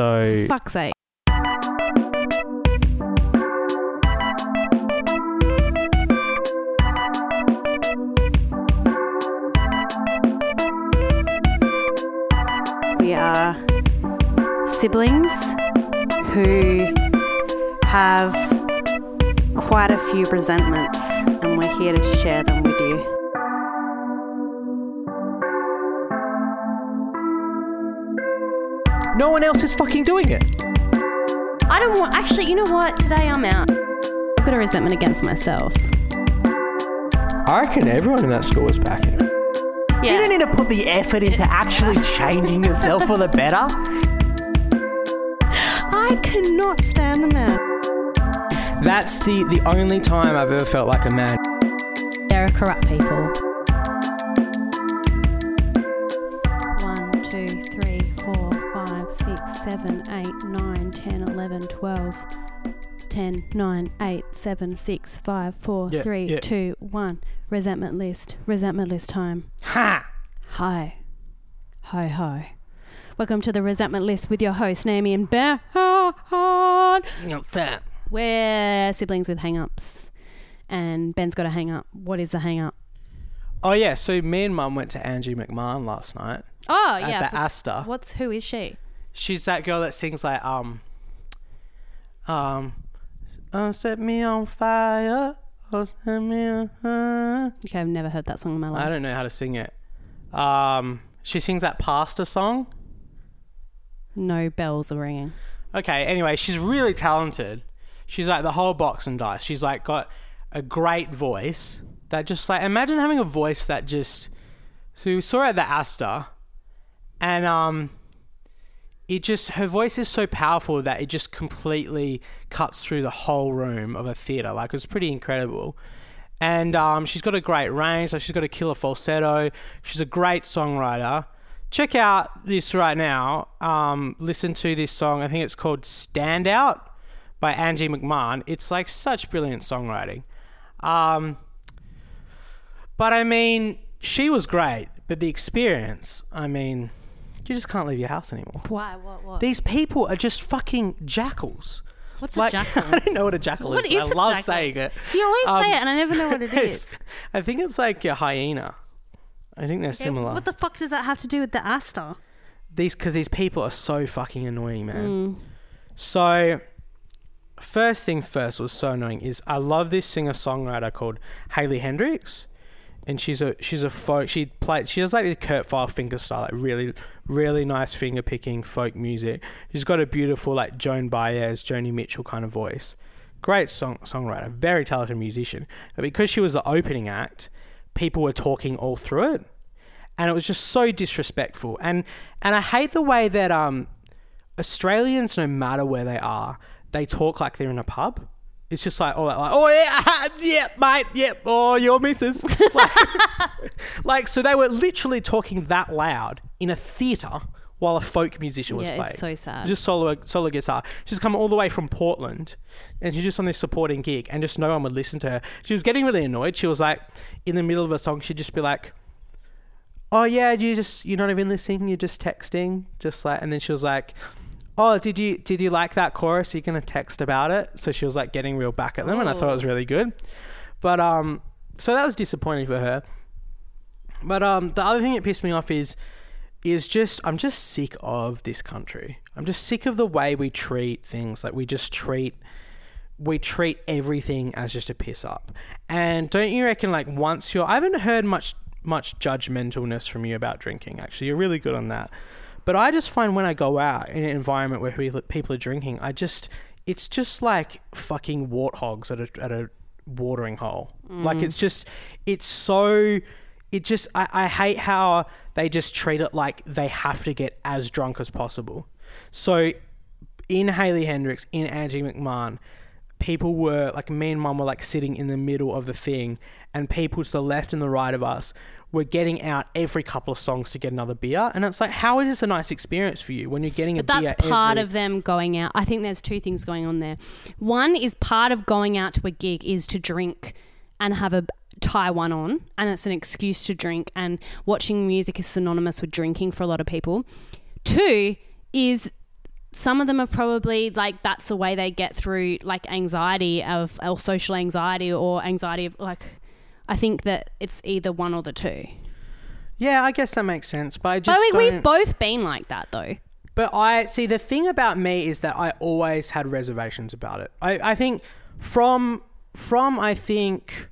So Fuck's sake. We are siblings who have quite a few resentments, and we're here to share them with you. No one else is fucking doing it. I don't want. Actually, you know what? Today I'm out. I've got a resentment against myself. I reckon everyone in that school was backing. Yeah. You don't need to put the effort into actually changing yourself for the better. I cannot stand the man. That's the the only time I've ever felt like a man. There are corrupt people. 7, 8, 9, 10, 11, 12, 10, 9, 8, 7, 6, 5, 4, Yeah, 3, yeah. 2, 1. Resentment list. Resentment list time. Ha! Hi. Hi, hi. Welcome to the Resentment List with your host, Naomi and Berhard. You're fat. We're siblings with hang ups. And Ben's got a hang up. What is the hang up? Oh yeah, so me and Mum went to Angie McMahon last night Oh, yeah. at the for- Astor. What's who is she? She's that girl that sings like um um oh, set me on fire. Oh, set me on fire. Okay, I've never heard that song in my life. I don't know how to sing it. Um she sings that Pasta song. No bells are ringing. Okay, anyway, she's really talented. She's like the whole box and dice. She's like got a great voice that just like imagine having a voice that just so we saw her at the Astor and um it just her voice is so powerful that it just completely cuts through the whole room of a theater. Like it's pretty incredible. And um, she's got a great range. Like she's got a killer falsetto. She's a great songwriter. Check out this right now. Um, listen to this song. I think it's called "Stand Out" by Angie McMahon. It's like such brilliant songwriting. Um, but I mean, she was great. But the experience, I mean, you just can't leave your house anymore. Why? What? What? These people are just fucking jackals. What's Like, a jackal? I don't know what a jackal What is. is I love jackal? saying it. you always Um, say it, and I never know what it is. I think it's like a hyena. I think they're Okay, similar. What the fuck does that have to do with the Astor? these because these people are so fucking annoying, man. Mm. So, first thing first was so annoying is I love this singer songwriter called Haley Heynderickx, and she's a she's a folk. She played she does like the Kurt File finger style, like really really nice finger picking folk music. She's got a beautiful like Joan Baez, Joni Mitchell kind of voice. Great song songwriter, very talented musician. But because she was the opening act, people were talking all through it and it was just so disrespectful. And and I hate the way that um Australians, no matter where they are, they talk like they're in a pub. It's just like, oh, like, oh yeah, yeah, mate, yep, oh, your missus. like, like, so they were literally talking that loud in a theatre while a folk musician was Yeah, playing. it's so sad. Just solo, solo guitar. She's come all the way from Portland, and she's just on this supporting gig, and just no one would listen to her. She was getting really annoyed. She was like, in the middle of a song, she'd just be like, "Oh yeah, you just you're not even listening. You're just texting." Just like, and then she was like, "Oh, did you did you like that chorus? Are you gonna text about it?" So she was like getting real back at them, and I thought it was really good. But um, so that was disappointing for her. But um, the other thing that pissed me off is is just I'm just sick of this country. I'm just sick of the way we treat things. Like we just treat we treat everything as just a piss up. And don't you reckon like once you're I haven't heard much much judgmentalness from you about drinking actually. You're really good on that. But I just find when I go out in an environment where people are drinking, I just it's just like fucking warthogs at a at a watering hole. Like it's mm. just it's so it just I, I hate how they just treat it like they have to get as drunk as possible. So in Haley Heynderickx, in Angie McMahon, people were like me and mum were like sitting in the middle of the thing and people to the left and the right of us were getting out every couple of songs to get another beer and it's like how is this a nice experience for you when you're getting a But beer that's part every- of them going out. I think there's two things going on there. One is part of going out to a gig is to drink and have a tie one on, and it's an excuse to drink. And watching music is synonymous with drinking for a lot of people. Two is some of them are probably like that's the way they get through like anxiety of or social anxiety or anxiety of like I think that it's either one or the two. Yeah, I guess that makes sense. But I just I mean, we've don't- both been like that though. But I see the thing about me is that I always had reservations about it. I, I think from from I think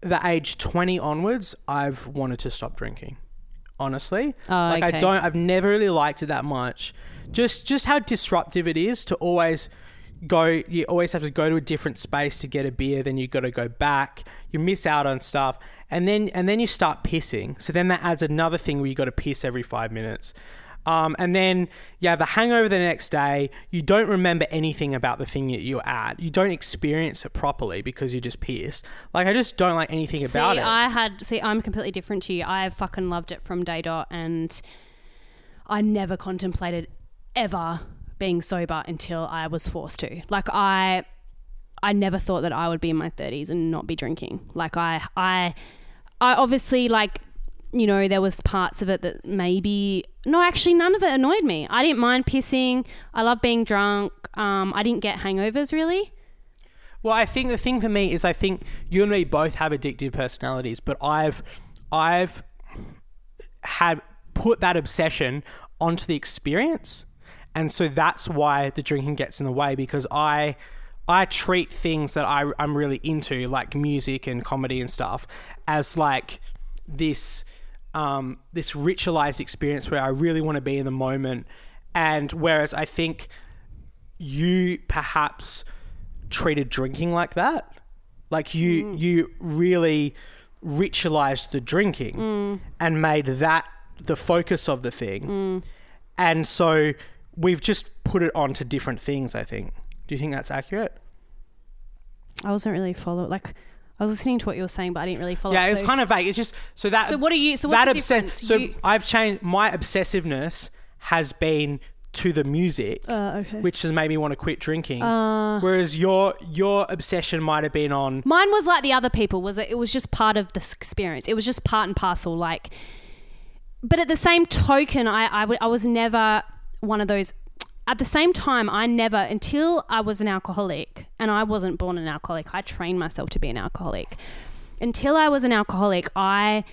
the age twenty onwards, I've wanted to stop drinking. Honestly, Oh, like I okay. don't. I've never really liked it that much. Just just how disruptive it is to always go. You always have to go to a different space to get a beer. Then you've got to go back. You miss out on stuff, and then and then you start pissing. So then that adds another thing where you got to piss every five minutes. Um, and then you have a hangover the next day. You don't remember anything about the thing that you're at. You don't experience it properly because you're just pissed. Like I just don't like anything See, about it. I had see, I'm completely different to you. I fucking loved it from day dot, and I never contemplated ever being sober until I was forced to. Like I, I never thought that I would be in my 30s and not be drinking. Like I, I, I obviously like. You know, there was parts of it that maybe no, actually, none of it annoyed me. I didn't mind pissing. I love being drunk. Um, I didn't get hangovers really. Well, I think the thing for me is I think you and me both have addictive personalities, but I've I've had put that obsession onto the experience. And so that's why the drinking gets in the way because I I treat things that I, I'm really into, like music and comedy and stuff, as like this um, this ritualized experience where I really want to be in the moment. And whereas I think you perhaps treated drinking like that. Like you mm. you really ritualized the drinking mm. and made that the focus of the thing. Mm. And so we've just put it onto different things, I think. Do you think that's accurate? I wasn't really follow like I was listening to what you were saying, but I didn't really follow. yeah, it. it's So- kind of vague. It's just so that So what are you- so what's that the? So You- I've changed my obsessiveness has been to the music. Uh, okay. Which has made me want to quit drinking. Whereas your your obsession might have been on Mine was like the other people. Was it? It was just part of this experience. It was just part and parcel. Like, but at the same token, I I, w- I was never one of those. At the same time, I never until I was an alcoholic, and I wasn't born an alcoholic. I trained myself to be an alcoholic. Until I was an alcoholic, I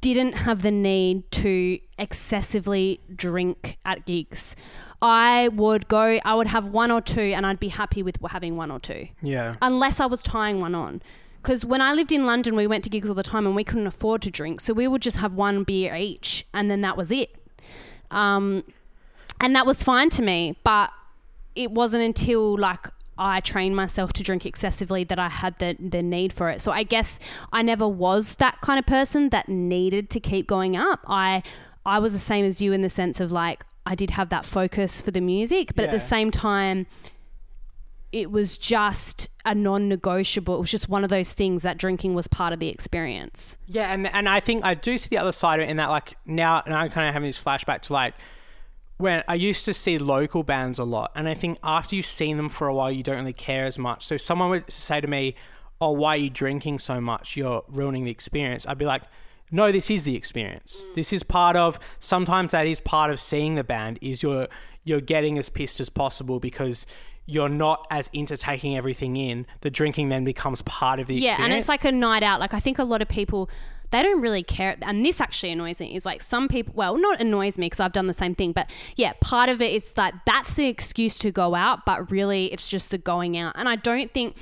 didn't have the need to excessively drink at gigs. I would go, I would have one or two, and I'd be happy with having one or two yeah. unless I was tying one on. Because when I lived in London, we went to gigs all the time and we couldn't afford to drink. So we would just have one beer each and then that was it. Um, and that was fine to me. But it wasn't until like I trained myself to drink excessively that I had the, the need for it. So I guess I never was that kind of person that needed to keep going up. I I was the same as you in the sense of like I did have that focus for the music, but at the same time it was just a non-negotiable. It was just one of those things that drinking was part of the experience. Yeah, and and I think I do see the other side of it in that like now and I'm kind of having this flashback to like when I used to see local bands a lot, and I think after you've seen them for a while, you don't really care as much. So if someone would say to me, "Oh, why are you drinking so much? You're ruining the experience." I'd be like, "No, this is the experience. Mm. This is part of. Sometimes that is part of seeing the band. Is you're you're getting as pissed as possible because." You're not as into taking everything in. The drinking then becomes part of the experience. Yeah, experience. and it's like a night out. Like I think a lot of people they don't really care and this actually annoys me is like some people well not annoys me because i've done the same thing but yeah part of it is that that's the excuse to go out but really it's just the going out and i don't think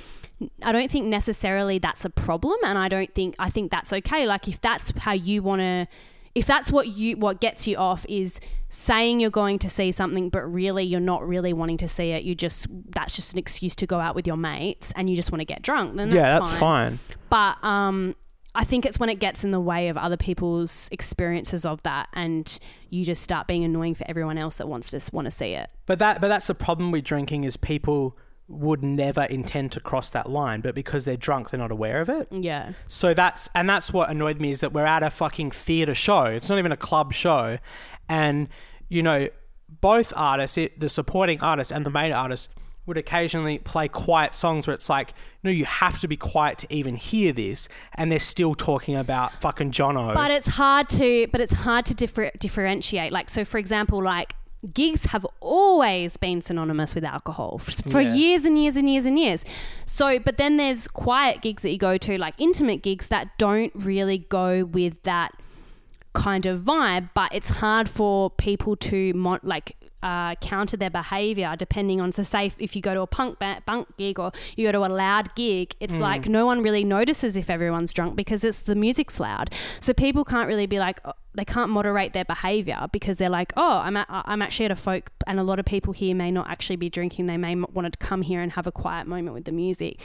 i don't think necessarily that's a problem and i don't think i think that's okay like if that's how you want to if that's what you what gets you off is saying you're going to see something but really you're not really wanting to see it you just that's just an excuse to go out with your mates and you just want to get drunk then that's yeah, that's fine fine. but um, I think it's when it gets in the way of other people's experiences of that, and you just start being annoying for everyone else that wants to want to see it. But that but that's the problem with drinking is people would never intend to cross that line, but because they're drunk, they're not aware of it. Yeah, So that's and that's what annoyed me is that we're at a fucking theater show. It's not even a club show, and you know both artists, it, the supporting artist and the main artist, would occasionally play quiet songs where it's like, no, you have to be quiet to even hear this, and they're still talking about fucking Jono. but it's hard to but it's hard to differ- differentiate. Like so, for example, like gigs have always been synonymous with alcohol for Yeah. years and years and years and years. So, but then there's quiet gigs that you go to, like intimate gigs that don't really go with that kind of vibe, but it's hard for people to mon- like uh, counter their behavior depending on. So, say if, you go to a punk ba- punk gig or you go to a loud gig, it's like no one really notices if everyone's drunk because it's the music's loud. So people can't really be like. oh, They can't moderate their behavior because they're like, oh, I'm at, I'm actually at a folk, and a lot of people here may not actually be drinking. They may want to come here and have a quiet moment with the music.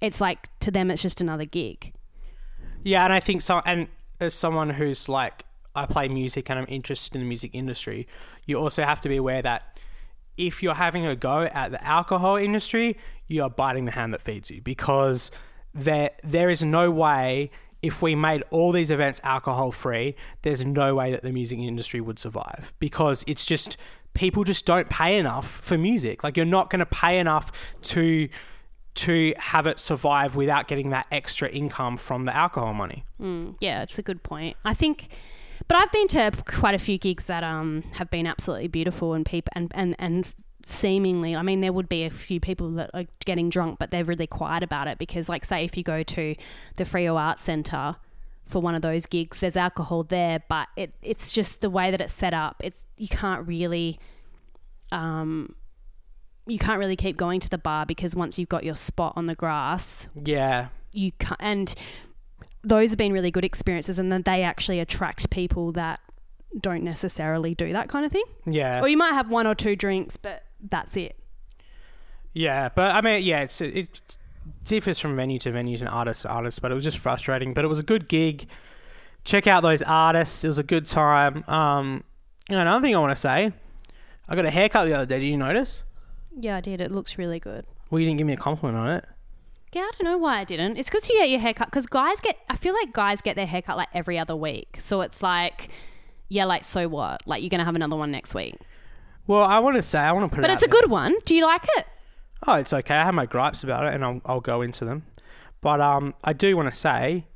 It's like to them, it's just another gig. Yeah, and I think so. And as someone who's like, I play music and I'm interested in the music industry, you also have to be aware that if you're having a go at the alcohol industry, you are biting the hand that feeds you because there there is no way if we made all these events alcohol free, there's no way that the music industry would survive because it's just people just don't pay enough for music. Like you're not going to pay enough to to have it survive without getting that extra income from the alcohol money. Mm, yeah, it's a good point. I think, but I've been to quite a few gigs that um have been absolutely beautiful and people and and and seemingly, I mean, there would be a few people that are getting drunk, but they're really quiet about it because, like, say if you go to the Freo Arts Centre for one of those gigs, there's alcohol there, but it it's just the way that it's set up. It's you can't really um you can't really keep going to the bar because once you've got your spot on the grass, Yeah. you can't and those have been really good experiences and then they actually attract people that don't necessarily do that kind of thing Yeah. or you might have one or two drinks but that's it Yeah, but I mean, yeah, it's it differs from venue to venue and artist to artist, but it was just frustrating. But it was a good gig. Check out those artists. It was a good time. Um, you know, another thing I want to say, I got a haircut the other day. Did you notice? yeah i did it looks really good Well, you didn't give me a compliment on it. Yeah i don't know why i didn't it's because you get your haircut because guys get i feel like guys get their haircut like every other week so it's like yeah like so what like you're gonna have another one next week Well, I want to say I want to put but it. it's a there. good one do you like it Oh, it's okay. I have my gripes about it, and I'll I'll go into them. But um, I do want to say,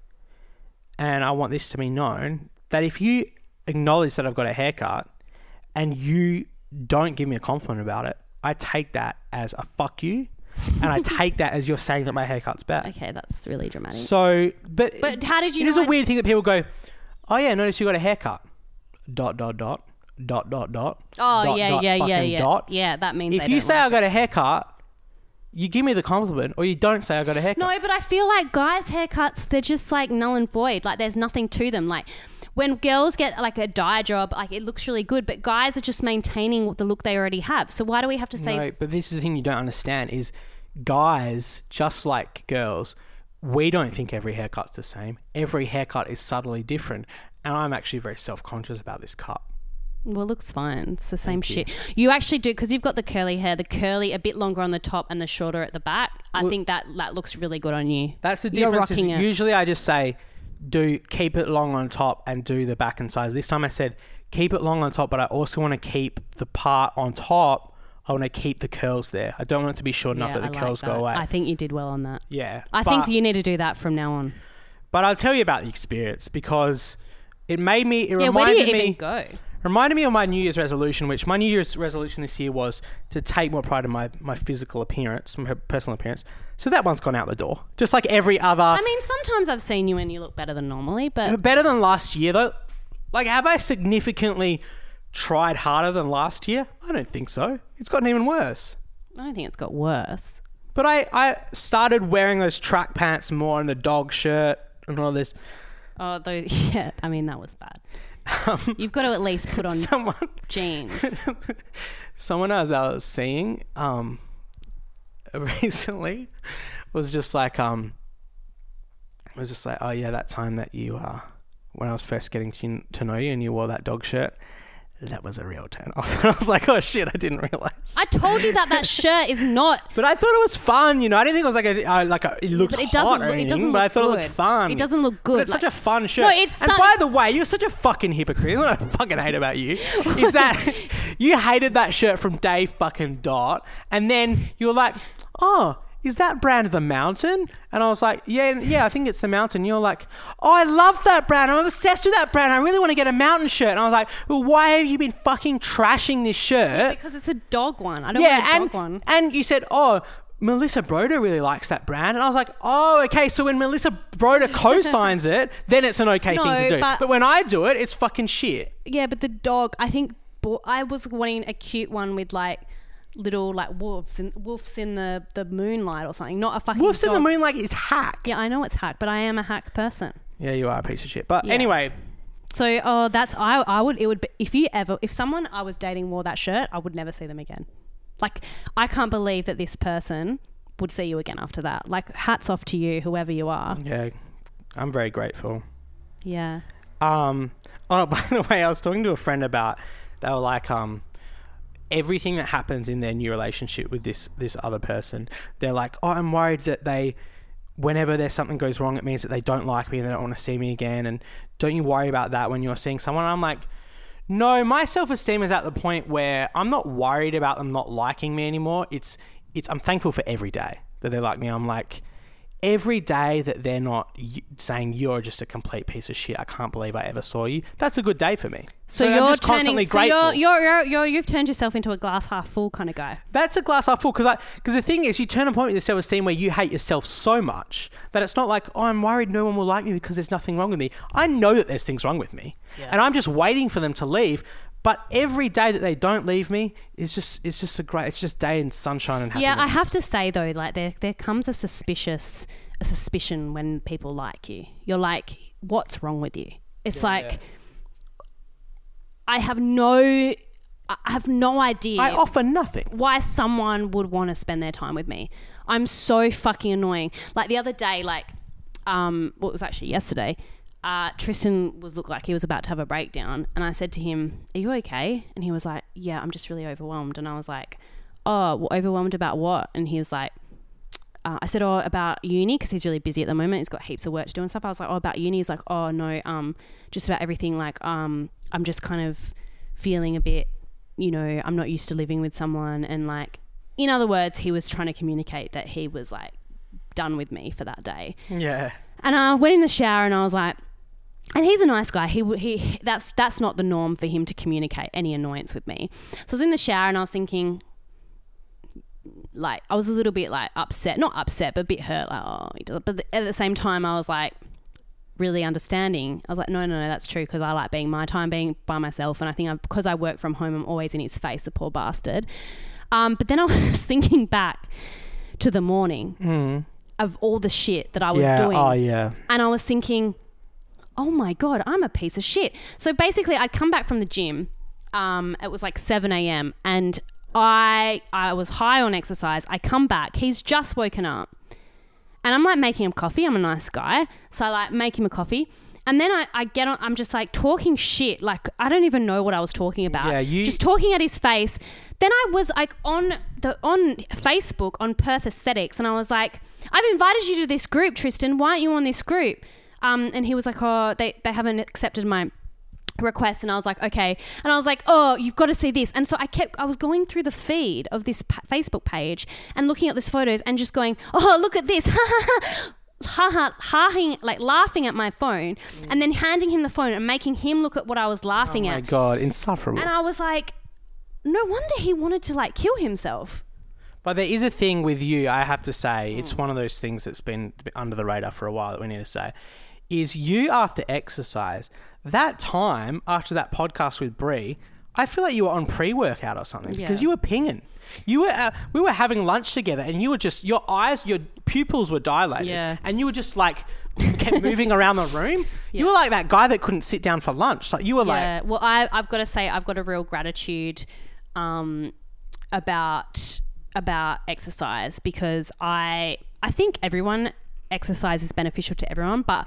and I want this to be known that if you acknowledge that I've got a haircut, and you don't give me a compliment about it, I take that as a fuck you, and I take that as you're saying that my haircut's bad. okay that's really dramatic So, but but how did you it is know a weird thing that people go, oh yeah, notice you got a haircut. Dot dot dot dot dot dot. oh dot, yeah dot, yeah yeah fucking yeah Dot. yeah that means If they you don't say like I got a haircut, you give me the compliment, or you don't say I got a haircut. No, but I feel like guys' haircuts, they're just like null and void. Like there's nothing to them. Like when girls get like a dye job, like it looks really good, but guys are just maintaining the look they already have. So why do we have to say No, but this is the thing you don't understand is guys, just like girls, we don't think every haircut's the same. Every haircut is subtly different. And I'm actually very self conscious about this cut. well, it looks fine. It's the same shit. You actually do because you've got the curly hair, the curly a bit longer on the top and the shorter at the back. I think that that looks really good on you. That's the You're difference. is rocking it. Usually I just say, do keep it long on top and do the back and sides. This time I said, keep it long on top, but I also want to keep the part on top. I want to keep the curls there. I don't want it to be short enough Yeah, that the I curls like go away. I think you did well on that. yeah. I but- think you need to do that from now on. But I'll tell you about the experience because it made me. It Yeah, where do reminded you me. even go? reminded me of my New Year's resolution, which my New Year's resolution this year was to take more pride in my, my physical appearance, my personal appearance. So that one's gone out the door. Just like every other. I mean, sometimes I've seen you and you look better than normally, but better than last year, though. Like, have I significantly tried harder than last year? I don't think so. It's gotten even worse. I don't think it's got worse. But I, I started wearing those track pants more and the dog shirt and all this. Oh, those. Yeah, I mean that was bad. You've got to at least put on Someone, jeans. someone else I was seeing um recently was just like um was just like oh yeah that time that you uh when I was first getting to, to know you and you wore that dog shirt that was a real turn off and I was like oh shit I didn't realize I told you that that shirt is not. but I thought it was fun you know I didn't think it was like a uh, like a it looked But it hot doesn't or look. It anything doesn't but I thought good. it looked fun It doesn't look But good. it's such a fun shirt. No, it's and by the way, you're such a fucking hypocrite. What I fucking hate about you is that you hated that shirt from day fucking dot, and then you were like, oh, is that brand the mountain? And I was like, yeah, yeah, I think it's the mountain. You're like, oh, I love that brand. I'm obsessed with that brand. I really want to get a mountain shirt. And I was like, well, why have you been fucking trashing this shirt? Because it's a dog one. I don't yeah, want a and dog one. and you said, oh. Melissa Broder really likes that brand, and I was like, "Oh, okay." So when Melissa Broder co-signs it, then it's an okay No, thing to do. but- but when I do it, it's fucking shit. Yeah, but the dog. I think I was wanting a cute one with like little like wolves and wolves in the the moonlight or something. Not a fucking Wolves in the dog. Moonlight is hack. Yeah, I know it's hack, but I am a hack person. Yeah, you are a piece of shit. But Yeah. anyway, So, oh, that's I. I would. It would. Be, if you ever, if someone I was dating wore that shirt, I would never see them again. Like, I can't believe that this person would see you again after that. Like, hats off to you, whoever you are. yeah, I'm very grateful. Yeah. Um, oh, by the way, I was talking to a friend about they were like, um, everything that happens in their new relationship with this this other person, they're like, oh, I'm worried that they, whenever there's something goes wrong, it means that they don't like me and they don't want to see me again. And don't you worry about that when you're seeing someone? I'm like. No, my self esteem is at the point where I'm not worried about them not liking me anymore. It's it's I'm thankful for every day that they like me. I'm like every day that they're not saying you're just a complete piece of shit. I can't believe I ever saw you. That's a good day for me. So, I'm you're just constantly turning. So grateful. you're, you're you're you've turned yourself into a glass half full kind of guy. That's a glass half full because because the thing is, you turn a point with your self esteem where you hate yourself so much that it's not like oh, I'm worried no one will like me because there's nothing wrong with me. I know that there's things wrong with me, and I'm just waiting for them to leave. But every day that they don't leave me is just it's just a great it's just day in sunshine and happiness. Yeah, I have to say though, like there there comes a suspicious a suspicion when people like you. You're like, what's wrong with you? It's like I have no I have no idea I offer nothing. why someone would want to spend their time with me. I'm so fucking annoying. Like the other day, like um what was actually yesterday, uh, Tristan was looked like he was about to have a breakdown, and I said to him, "Are you okay?" And he was like, "Yeah, I'm just really overwhelmed." And I was like, "Oh, well, overwhelmed about what?" And he was like, uh, I said, "Oh, about uni because he's really busy at the moment. He's got heaps of work to do and stuff." I was like, "Oh, about uni." He's like, "Oh no, um, just about everything. Like, um, I'm just kind of feeling a bit, you know, I'm not used to living with someone, and like, in other words, he was trying to communicate that he was like done with me for that day." Yeah. And I went in the shower and I was like, and he's a nice guy. He he that's that's not the norm for him to communicate any annoyance with me. So I was in the shower and I was thinking, like I was a little bit like upset, not upset, but a bit hurt. Like oh, he does. but at the same time I was like really understanding. I was like, no, no, no, that's true because I like being my time, being by myself, and I think I, because I work from home, I'm always in his face, the poor bastard. Um, but then I was thinking back to the morning of all the shit that I was yeah. doing Oh yeah. and I was thinking, oh my god, I'm a piece of shit. So basically, I'd come back from the gym. Um, it was like 7 a.m. and I I was high on exercise. I come back. He's just woken up, and I'm like making him coffee. I'm a nice guy, so I like make him a coffee. And then I, I get on, I'm just like talking shit. Like, I don't even know what I was talking about. Yeah, you- Just talking at his face. Then I was like on the on Facebook on Perth Aesthetics, and I was like, I've invited you to this group, Tristan. Why aren't you on this group? Um, and he was like, Oh, they, they haven't accepted my request. And I was like okay. And I was like oh you've got to see this. And so I kept I was going through the feed of this pa- Facebook page and looking at these photos and just going oh look at this. Ha ha ha like laughing at my phone and then handing him the phone and making him look at what I was laughing at Oh my at. God, insufferable. and I was like no wonder he wanted to like kill himself. But there is a thing with you, I have to say, Hmm. it's one of those things that's been under the radar for a while that we need to say. Is you after exercise, that time after that podcast with Brie, I feel like you were on pre workout or something because Yeah. you were pinging. You were, uh, we were having lunch together, and you were just your eyes, your pupils were dilated, Yeah. and you were just like kept moving around the room. You were like that guy that couldn't sit down for lunch. Like you were like, Yeah. Well, I, I've got to say, I've got a real gratitude um, about about exercise because I I think everyone exercise is beneficial to everyone, but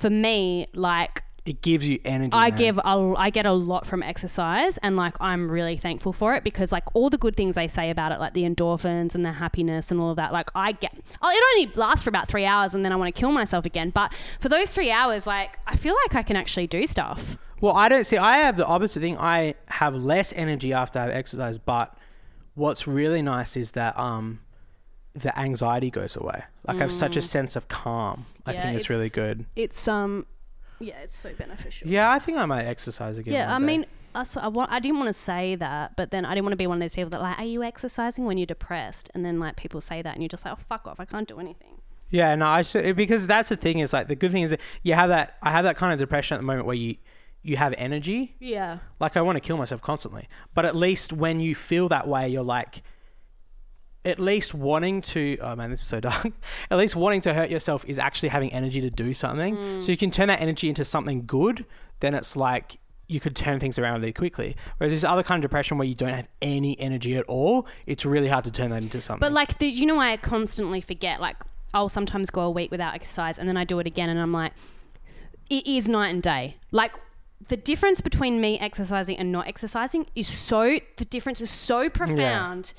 for me, like it gives you energy. I man. give a, I get a lot from exercise, and like I'm really thankful for it because like all the good things they say about it, like the endorphins and the happiness and all of that, like I get. Oh, it only lasts for about three hours, and then I want to kill myself again. But for those three hours, like I feel like I can actually do stuff. Well, I don't see. I have the opposite thing. I have less energy after I have exercise, but what's really nice is that um, the anxiety goes away. Like I have such a sense of calm. I Mm. Yeah, think it's, really good. It's um, yeah, it's so beneficial. Yeah, I think I might exercise again. Yeah, I day. mean, I wa- I didn't want to say that, but then I didn't want to be one of those people that like, are you exercising when you're depressed? And then like people say that, and you're just like, oh fuck off, I can't do anything. Yeah, no, I should, because that's the thing is like the good thing is that you have that. I have that kind of depression at the moment where you you have energy. Yeah. Like I want to kill myself constantly, but at least when you feel that way, you're like, at least wanting to. Oh man, this is so dark. at least wanting to hurt yourself is actually having energy to do something. So mm. you can turn that energy into something good. Then it's like you could turn things around really quickly. Whereas this other kind of depression where you don't have any energy at all, it's really hard to turn that into something. But like, the, you know, why I constantly forget. Like, I'll sometimes go a week without exercise, and then I do it again, and I'm like, it is night and day. Like. The difference between me exercising and not exercising is so the difference is so profound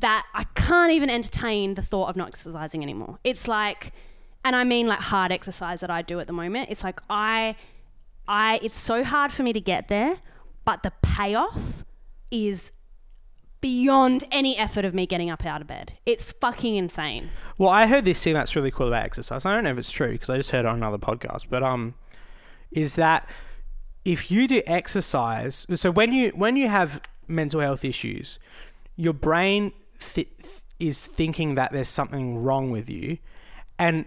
that I can't even entertain the thought of not exercising anymore. It's like and I mean like hard exercise that I do at the moment. It's like I I it's so hard for me to get there, but the payoff is beyond any effort of me getting up out of bed. It's fucking insane. Well, I heard this thing that's really cool about exercise. I don't know if it's true because I just heard it on another podcast, but um, is that if you do exercise, so when you when you have mental health issues, your brain th- is thinking that there's something wrong with you, and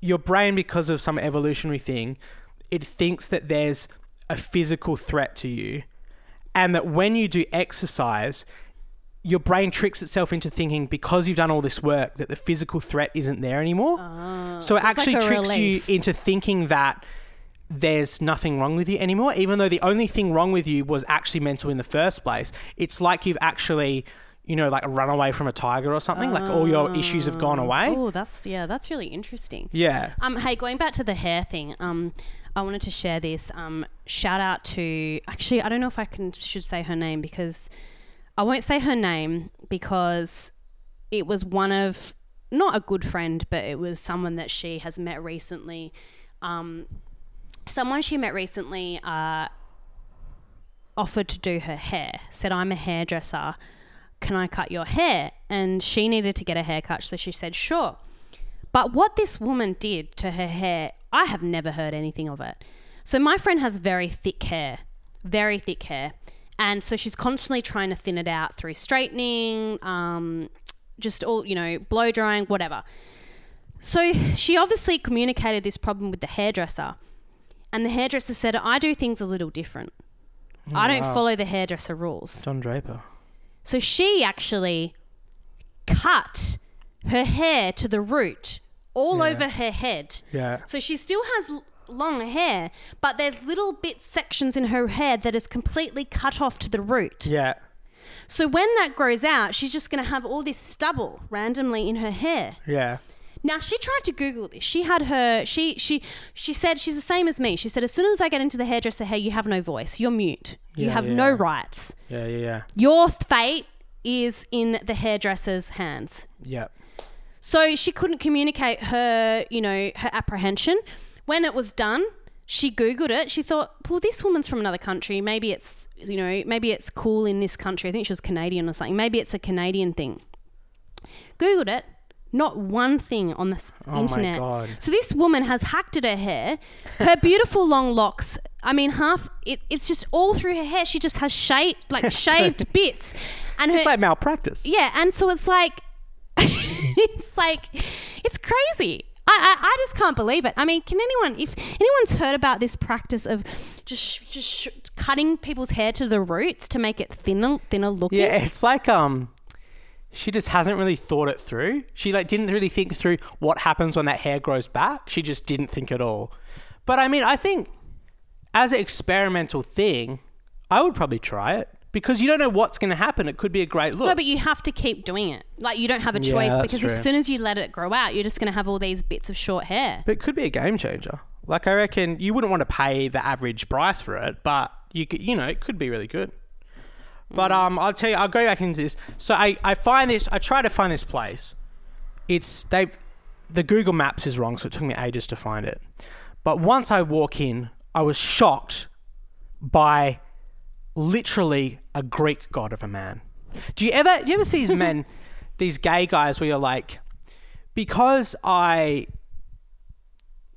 your brain, because of some evolutionary thing, it thinks that there's a physical threat to you, and that when you do exercise, your brain tricks itself into thinking because you've done all this work that the physical threat isn't there anymore. so it Ah, so like actually a tricks relief. you into thinking that there's nothing wrong with you anymore, even though the only thing wrong with you was actually mental in the first place. It's like you've actually, you know, like run away from a tiger or something. like all your issues have gone away. Oh, that's yeah, that's really interesting. Yeah. Um, hey, going back to the hair thing, um, I wanted to share this. Um, shout out to actually, I don't know if I can should say her name because I won't say her name because it was one of not a good friend, but it was someone that she has met recently. Um, someone she met recently uh, offered to do her hair. Said, "I'm a hairdresser. Can I cut your hair?" And she needed to get a haircut, so she said, "Sure." But what this woman did to her hair, I have never heard anything of it. So my friend has very thick hair, very thick hair. And so she's constantly trying to thin it out through straightening, um, just all, you know, blow drying, whatever. So she obviously communicated this problem with the hairdresser. And the hairdresser said, I do things a little different. I don't wow. follow the hairdresser rules. Don Draper. So she actually cut her hair to the root all Yeah. over her head. Yeah. So she still has l- long hair, but there's little bit sections in her hair that is completely cut off to the root. Yeah. So when that grows out, she's just going to have all this stubble randomly in her hair. Yeah. Now she tried to Google this. She had her she she she said she's the same as me. She said as soon as I get into the hairdresser hair, you have no voice. You're mute. you Yeah, have no yeah. rights. Yeah. Yeah. Yeah. Your fate is in the hairdresser's hands. Yeah. So she couldn't communicate her, you know, her apprehension. When it was done, she googled it. She thought, "Well, this woman's from another country. Maybe it's, you know, maybe it's cool in this country. I think she was Canadian or something. Maybe it's a Canadian thing." Googled it. Not one thing on the Oh my internet. God. So this woman has hacked at her hair. Her beautiful long locks. I mean, half it, it's just all through her hair. She just has shaved, like shaved bits, and her It's like malpractice. yeah, and so it's like, it's like, it's crazy. I, I, I just can't believe it. I mean, can anyone, if anyone's heard about this practice of just just cutting people's hair to the roots to make it thinner, thinner looking? Yeah, it's like um, she just hasn't really thought it through. She like didn't really think through what happens when that hair grows back. She just didn't think at all. But I mean, I think as an experimental thing, I would probably try it because you don't know what's going to happen. It could be a great look. No, but you have to keep doing it. Like you don't have a choice that's because true. as soon as you let it grow out, you're just going to have all these bits of short hair. But it could be a game changer. Like I reckon you wouldn't want to pay the average price for it, but you could, you know, it could be really good. But um, I'll tell you, I'll go back into this. So I, I find this, I try to find this place. It's they, the Google Maps is wrong, so it took me ages to find it. But once I walk in, I was shocked by literally a Greek god of a man. Do you ever, do you ever see these men? these gay guys where you're like, because I,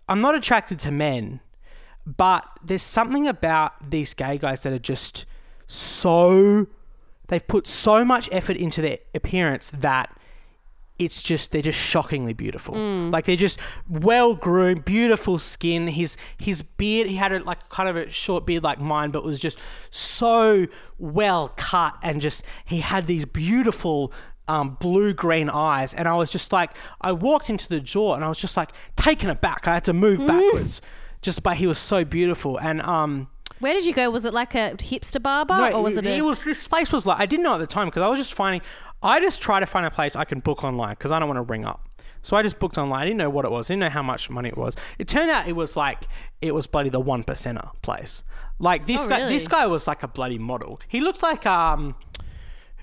I'm not attracted to men, but there's something about these gay guys that are just so, they've put so much effort into their appearance that it's just they're just shockingly beautiful. Like they're just well groomed, beautiful skin. His his beard, he had a, like kind of a short beard like mine, but was just so well cut and just he had these beautiful um, blue green eyes. And I was just like, I walked into the door and I was just like taken aback. I had to move backwards just by he was so beautiful and um. Where did you go? Was it like a hipster barber, or was it? A, was this place was like I didn't know at the time because I was just finding. I just try to find a place I can book online because I don't want to ring up. So I just booked online. I didn't know what it was. I didn't know how much money it was. It turned out it was like it was bloody the one percenter place. Like this Oh, guy. really? This guy was like a bloody model. He looked like um.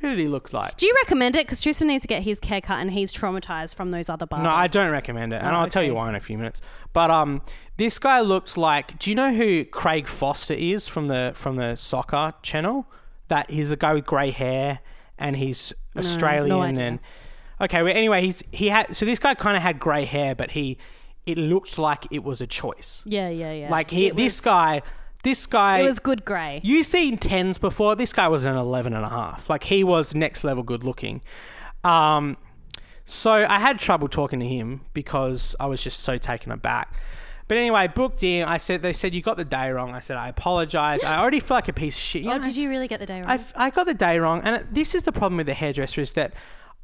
Who did he look like? do you recommend it? Because Tristan needs to get his hair cut, and he's traumatized from those other barbers. No, I don't recommend it, and Oh, I'll tell you why in a few minutes. But um, this guy looks like. Do you know who Craig Foster is from the from the soccer channel? That he's the guy with grey hair, and he's Australian. idea. and okay, well, anyway, he's he had so this guy kind of had grey hair, but he it looked like it was a choice. Yeah, yeah, yeah. Like he, It this was- guy, this guy. It was good grey. You seen tens before. This guy was an 11 and a half. Like he was next level good looking. Um, so I had trouble talking to him because I was just so taken aback. But anyway, I booked in. I said they said you got the day wrong. I said I apologize. I already feel like a piece of shit. You Oh, know, did you really get the day wrong? I, I got the day wrong, and it- this is the problem with the hairdresser is that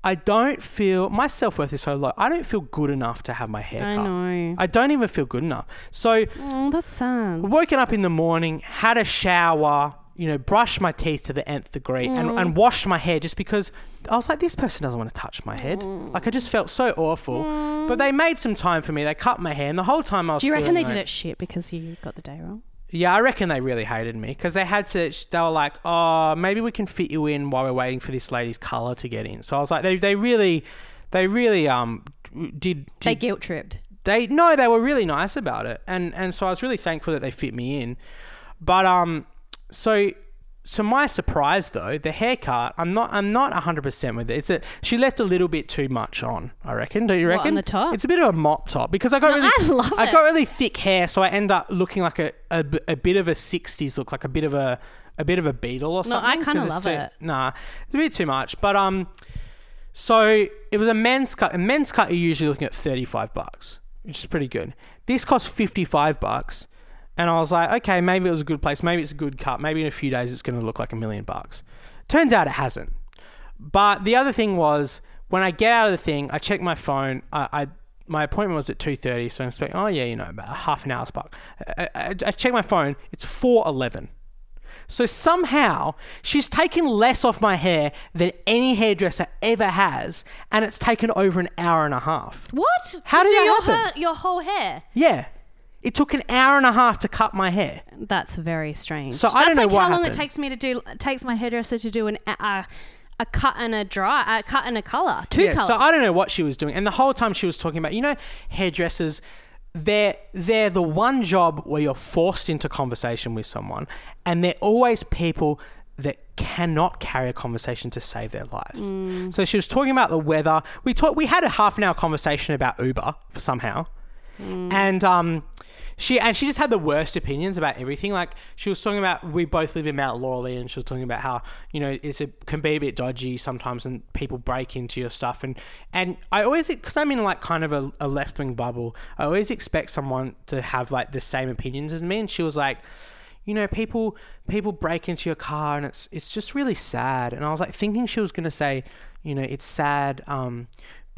I don't feel my self worth is so low. I don't feel good enough to have my hair I cut. know. I don't even feel good enough. So oh, that's sad. woken up in the morning, had a shower, you know, brushed my teeth to the nth degree, and, and mm. washed my hair just because I was like, this person doesn't want to touch my head. Mm. Like I just felt so awful. But mm. they made some time for me. They cut my hair, and the whole time I was. Do you reckon feeling they did like- it shit because you got the day wrong? Yeah, I reckon they really hated me because they had to. They were like, "Oh, maybe we can fit you in while we're waiting for this lady's color to get in." So I was like, "They, they really, they really um did, They guilt tripped. they no they were really nice about it and and so i was really thankful that they fit me in but um so so my surprise though the haircut i'm not i'm not 100% with it it's a she left a little bit too much on i reckon Don't you reckon? What, on the top? it's a bit of a mop top because i got No, really I love I got really thick hair so i end up looking like a a bit of a 60s look like a bit of a a bit of a Beatle or something. No, I kind of love too- it. nah it's a bit too much but um so it was a men's cut. A men's cut, you're usually looking at 35 bucks, which is pretty good. This cost 55 bucks. And I was like, okay, maybe it was a good place. Maybe it's a good cut. Maybe in a few days it's going to look like a million bucks. Turns out it hasn't. But the other thing was, when I get out of the thing, I check my phone. I, I my appointment was at two thirty, so I'm expecting. oh yeah, you know, about half an hour's buck. I, I, I check my phone. It's four eleven. So somehow she's taken less off my hair than any hairdresser ever has, and it's taken over an hour and a half. What? How to did do that your happen? hair, your whole hair? Yeah, it took an hour and a half to cut my hair. That's very strange. So I don't That's know like what how long happened. it takes me to do. Takes my hairdresser to do an a, a cut and a dry, a cut and a color, two yeah, colors. so I don't know what she was doing, and the whole time she was talking about, you know, hairdressers. They're they're the one job where you're forced into conversation with someone, and they're always people that cannot carry a conversation to save their lives. Mm. So she was talking about the weather. We talked. We had a half an hour conversation about Uber for somehow, Mm. and um, she and she just had the worst opinions about everything. Like she was talking about we both live in Mount Lawley, and she was talking about how you know it's a can be a bit dodgy sometimes, and people break into your stuff. And and I always because I'm in like kind of a, a left wing bubble, I always expect someone to have like the same opinions as me. And she was like. You know, people people break into your car and it's it's just really sad. And I was like thinking she was gonna say, you know, it's sad um,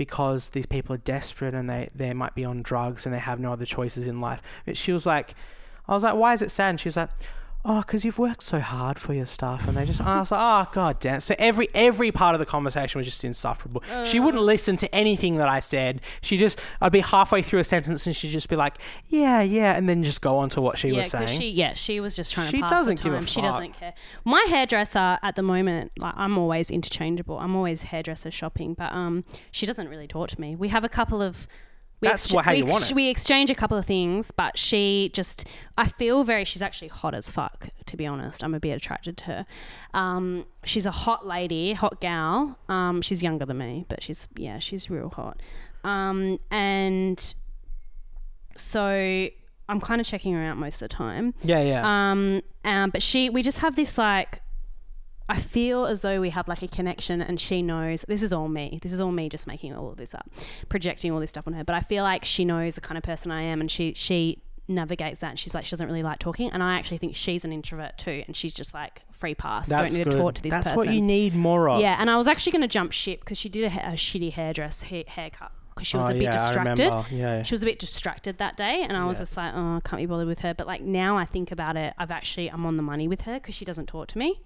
because these people are desperate and they, they might be on drugs and they have no other choices in life. But she was like, I was like, why is it sad? And she was like, oh, because you've worked so hard for your stuff. And they just, I was like, oh, god damn. So every every part of the conversation was just insufferable. she wouldn't listen to anything that I said. She just, I'd be halfway through a sentence and she'd just be like, yeah, yeah, and then just go on to what she yeah, was saying. she yeah she was just trying She to pass doesn't the give a time. She fuck. doesn't care. My hairdresser at the moment, like I'm always interchangeable. I'm always hairdresser shopping, but um, she doesn't really talk to me. We have a couple of We That's ex- what- how we, you want ex- it. We exchange a couple of things, but she just, I feel very, she's actually hot as fuck, to be honest. I'm a bit attracted to her. Um, she's a hot lady, hot gal. Um, she's younger than me, but she's, yeah, she's real hot. Um, and so I'm kind of checking her out most of the time. Yeah, yeah. Um, um, but she, we just have this like, I feel as though we have like a connection, and she knows this is all me. This is all me just making all of this up, projecting all this stuff on her. But I feel like she knows the kind of person I am, and she she navigates that. And she's like, she doesn't really like talking, and I actually think she's an introvert too, and she's just like free pass. That's Don't need good. to talk to this person. That's person. what you need more of. Yeah, and I was actually going to jump ship because she did a, a shitty hairdress ha- haircut because she was Oh, a bit yeah, distracted. Yeah, yeah. She was a bit distracted that day, and I was just like, oh, I can't be bothered with her. But like now, I think about it, I've actually I'm on the money with her because she doesn't talk to me.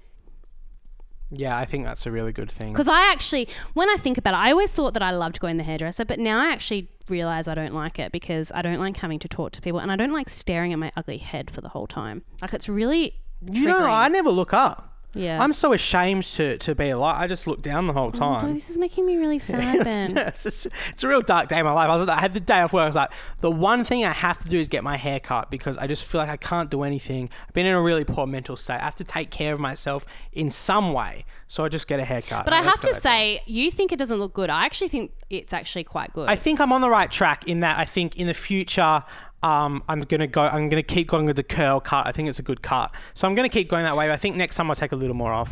Yeah, I think that's a really good thing. Because I actually, when I think about it, I always thought that I loved going to the hairdresser, but now I actually realize I don't like it because I don't like having to talk to people, and I don't like staring at my ugly head for the whole time. Like it's really You know, triggering. I never look up. Yeah. I'm so ashamed to, to be alive. I just look down the whole Oh, time. this is making me really sad, Ben. it's, just- it's a real dark day in my life. I, was, I had the day off work. I was like, the one thing I have to do is get my hair cut because I just feel like I can't do anything. I've been in a really poor mental state. I have to take care of myself in some way. So I just get a haircut. But I just have got to that done. say, you think it doesn't look good. I actually think it's actually quite good. I think I'm on the right track in that I think in the future. Um, I'm gonna go. I'm gonna keep going with the curl cut. I think it's a good cut, so I'm gonna keep going that way. I think next time I'll take a little more off.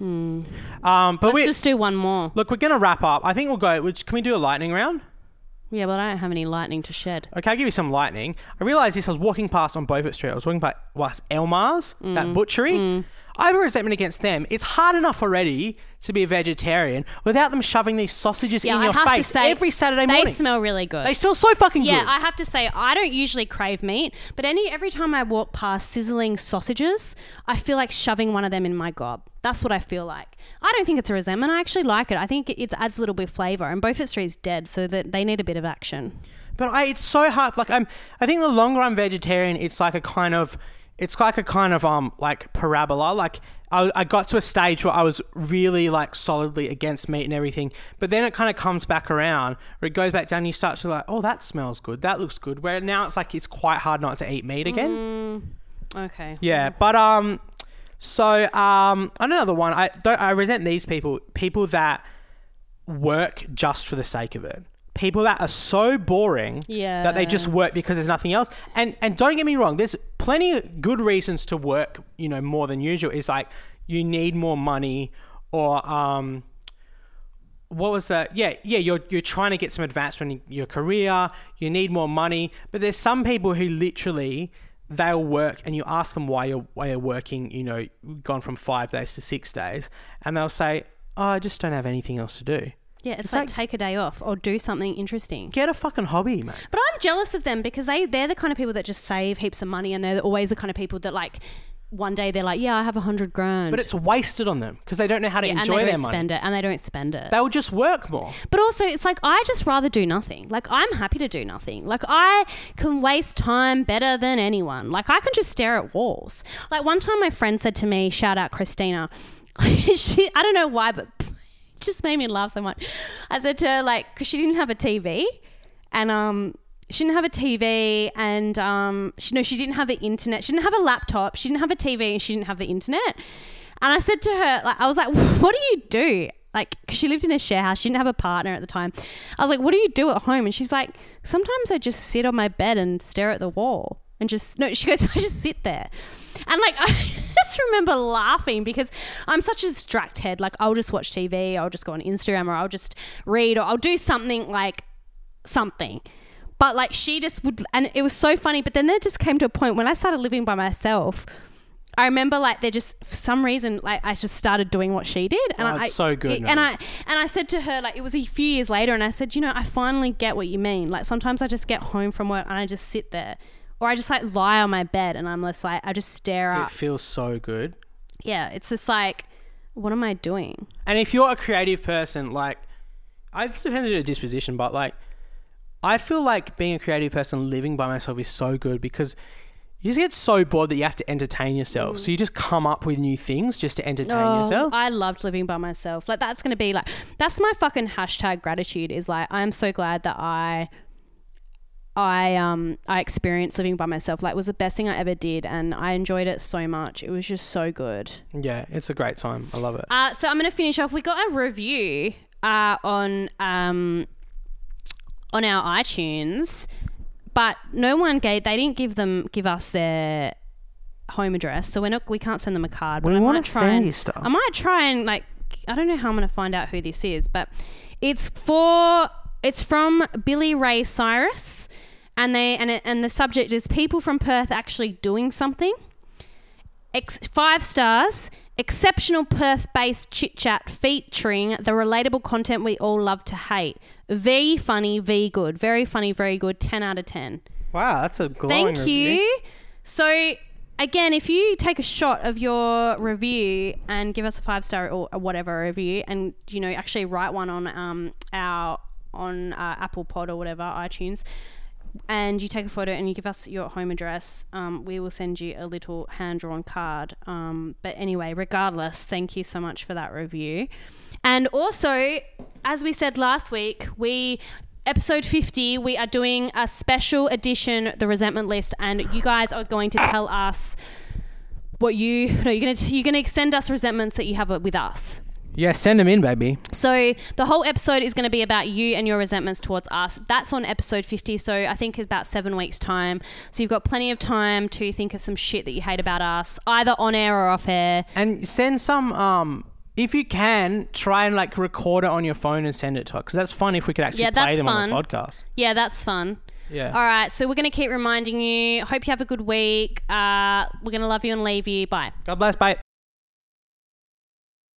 Um, but Let's we just do one more. look. We're gonna wrap up. I think we'll go. Which can we do a lightning round? Yeah, but I don't have any lightning to shed. Okay, I'll give you some lightning. I realised this. I was walking past on Beaufort Street. I was walking past Elmar's, Mm. that butchery. I have a resentment against them. It's hard enough already to be a vegetarian without them shoving these sausages Yeah, in I your have face to say every Saturday morning. they smell really good. they smell so fucking yeah, good. Yeah, I have to say I don't usually crave meat, but any every time I walk past sizzling sausages, I feel like shoving one of them in my gob. That's what I feel like. I don't think it's a resentment. I actually like it. I think it, it adds a little bit of flavour. And Beaufort Street's dead, so that they need a bit of action. But I, it's so hard. Like I'm, I think the longer I'm vegetarian, it's like a kind of, it's like a kind of um like parabola. Like I, I got to a stage where I was really like solidly against meat and everything, but then it kind of comes back around where it goes back down. And you start to like, oh, that smells good. That looks good. Where now it's like it's quite hard not to eat meat again. Okay. Yeah, but um, so um, another one. I don't. I resent these people. People that work just for the sake of it. People that are so boring that they just work because there's nothing else. And and don't get me wrong. There's plenty of good reasons to work. You know, more than usual. It's like you need more money, or um, what was that? Yeah, yeah. You're you're trying to get some advancement in your career. You need more money, but there's some people who literally they'll work, and you ask them why you're why you're working. You know, gone from five days to six days, and they'll say, "Oh, I just don't have anything else to do." Yeah, it's, It's like, like- take a day off or do something interesting. Get a fucking hobby, man. But I'm jealous of them because they they're the kind of people that just save heaps of money, and they're always the kind of people that like one day they're like, yeah, I have a hundred grand, But it's wasted on them because they don't know how to yeah, and they don't money. spend it, and they don't spend it. They'll just work more. But also, it's like I just rather do nothing. Like I'm happy to do nothing. Like I can waste time better than anyone. Like I can just stare at walls. Like one time, my friend said to me, "Shout out Christina." she, I don't know why, but just made me laugh so much. I said to her, like, because she didn't have a TV, and um. She didn't have a TV, and um, she no, she didn't have the internet. She didn't have a laptop. She didn't have a TV, and she didn't have the internet. And I said to her, like, I was like, "What do you do?" Like, 'cause she lived in a share house. She didn't have a partner at the time. I was like, "What do you do at home?" And she's like, "Sometimes I just sit on my bed and stare at the wall and just no." She goes, "I just sit there." And like, I just remember laughing because I'm such a distract head. Like, I'll just watch TV, I'll just go on Instagram, or I'll just read, or I'll do something like something. But like she just would, and it was so funny. But then there just came to a point when I started living by myself. I remember like there just for some reason like I just started doing what she did, and Oh, I so good, it- and. I and I said to her like it was a few years later, and I said, you know, I finally get what you mean. Like sometimes I just get home from work and I just sit there, or I just like lie on my bed and I'm just like I just stare up It up. feels so good. Yeah, it's just like, what am I doing? And if you're a creative person, like, I it depends on your disposition, but like, I feel like being a creative person living by myself is so good because you just get so bored that you have to entertain yourself. Mm. So you just come up with new things just to entertain oh, yourself. Oh, I loved living by myself. Like that's gonna be like that's my fucking hashtag gratitude is like I'm so glad that I I um I experienced living by myself. Like it was the best thing I ever did and I enjoyed it so much. It was just so good. Yeah, it's a great time. I love it. Uh, so I'm going to finish off. We got a review uh, on um, on our iTunes, but no one gave. They didn't give them give us their home address, so we're not. We can't send them a card. But We I might try send and, you stuff. I might try and like. I don't know how I'm going to find out who this is, but it's for. It's from Billy Ray Cyrus, and they and it, and the subject is people from Perth actually doing something. Ex- five stars. Exceptional Perth based chit chat featuring the relatable content we all love to hate. V funny, V good. Very funny, very good. 10 out of 10. Wow, that's a glowing Thank review. you. So, again, if you take a shot of your review and give us a five star or whatever review, and you know actually write one on um, our on uh, Apple Pod or whatever iTunes, and you take a photo and you give us your home address, um, we will send you a little hand drawn card. Um, but anyway, regardless, thank you so much for that review. And also, as we said last week, we episode 50 we are doing a special edition the resentment list and you guys are going to tell us what you no you're going to you're going to send us resentments that you have with us Yeah, send them in, baby. so the whole episode is going to be about you and your resentments towards us. That's on episode 50. So I think it's about seven weeks time. So you've got plenty of time to think of some shit that you hate about us, either on air or off air. And send some. Um, if you can, try and like record it on your phone and send it to us because that's fun. If we could actually Yeah, play them on the podcast. Yeah, that's fun. Yeah. All right. So we're going to keep reminding you. Hope you have a good week. Uh, we're going to love you and leave you. Bye. God bless. Bye.